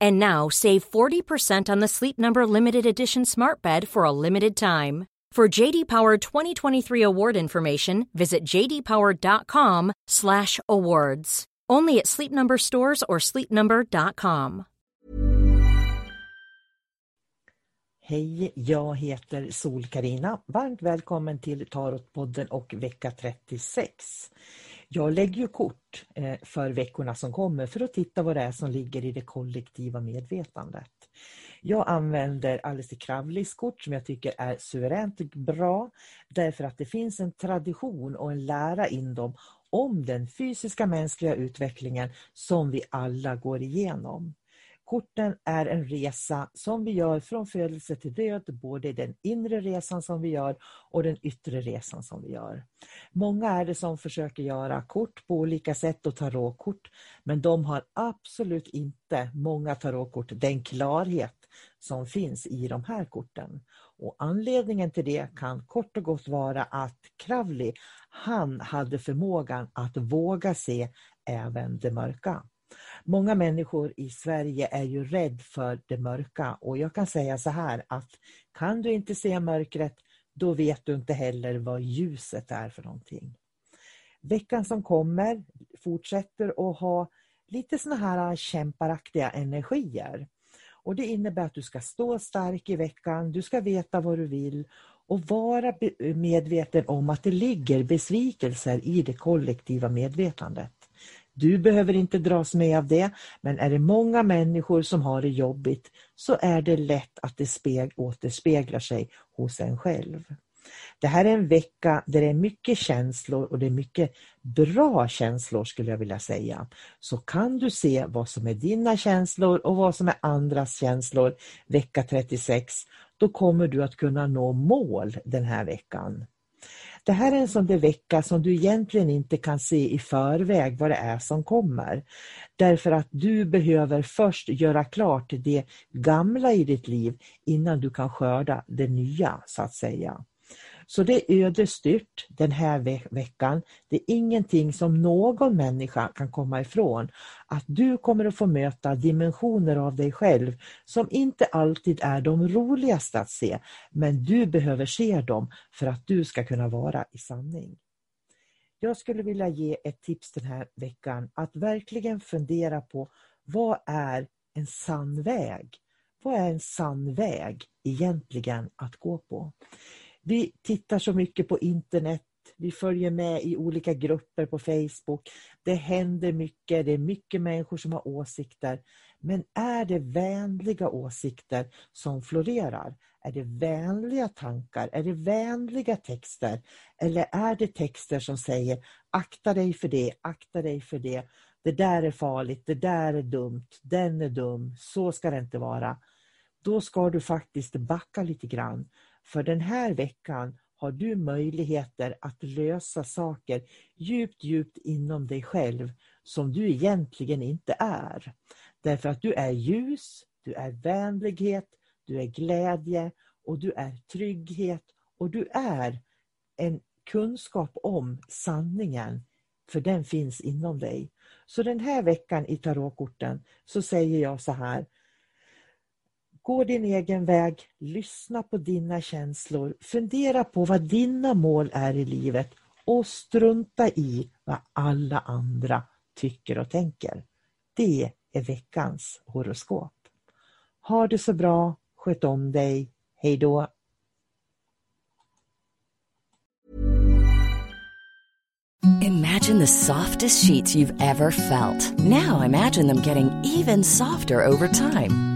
And now save 40% on the Sleep Number limited edition Smart Bed for a limited time. For JD Power 2023 award information, visit jdpower.com/awards. Only at Sleep Number stores or sleepnumber.com. Hej, jag heter sol karina Varmt välkommen till Tarotpodden och vecka 36. Jag lägger ju kort eh, för veckorna som kommer för att titta vad det är som ligger i det kollektiva medvetandet. Jag använder Alice Kravlis kort som jag tycker är suveränt bra därför att det finns en tradition och en lära in dem om den fysiska mänskliga utvecklingen som vi alla går igenom. Korten är en resa som vi gör från födelse till död, både den inre resan som vi gör och den yttre resan som vi gör. Många är det som försöker göra kort på olika sätt och tarotkort, men de har absolut inte, många tarotkort, den klarhet som finns i de här korten. Och Anledningen till det kan kort och gott vara att Kravli, han hade förmågan att våga se även det mörka. Många människor i Sverige är ju rädd för det mörka och jag kan säga så här att kan du inte se mörkret då vet du inte heller vad ljuset är för någonting. Veckan som kommer fortsätter att ha lite såna här kämparaktiga energier. Och Det innebär att du ska stå stark i veckan, du ska veta vad du vill och vara medveten om att det ligger besvikelser i det kollektiva medvetandet. Du behöver inte dras med av det, men är det många människor som har det jobbigt så är det lätt att det speg återspeglar sig hos en själv. Det här är en vecka där det är mycket känslor och det är mycket bra känslor skulle jag vilja säga. Så kan du se vad som är dina känslor och vad som är andras känslor vecka 36, då kommer du att kunna nå mål den här veckan. Det här är en sån där vecka som du egentligen inte kan se i förväg vad det är som kommer. Därför att du behöver först göra klart det gamla i ditt liv innan du kan skörda det nya så att säga. Så det är ödesstyrt den här ve veckan. Det är ingenting som någon människa kan komma ifrån. Att du kommer att få möta dimensioner av dig själv som inte alltid är de roligaste att se. Men du behöver se dem för att du ska kunna vara i sanning. Jag skulle vilja ge ett tips den här veckan att verkligen fundera på vad är en sann väg? Vad är en sann väg egentligen att gå på? Vi tittar så mycket på internet, vi följer med i olika grupper på Facebook. Det händer mycket, det är mycket människor som har åsikter. Men är det vänliga åsikter som florerar? Är det vänliga tankar? Är det vänliga texter? Eller är det texter som säger akta dig för det, akta dig för det. Det där är farligt, det där är dumt, den är dum, så ska det inte vara. Då ska du faktiskt backa lite grann. För den här veckan har du möjligheter att lösa saker djupt, djupt inom dig själv som du egentligen inte är. Därför att du är ljus, du är vänlighet, du är glädje och du är trygghet och du är en kunskap om sanningen, för den finns inom dig. Så den här veckan i tarotkorten så säger jag så här, Gå din egen väg, lyssna på dina känslor, fundera på vad dina mål är i livet och strunta i vad alla andra tycker och tänker. Det är veckans horoskop. Ha det så bra, sköt om dig, hejdå! Imagine the softest sheets you've ever felt. Now imagine them getting even softer over time.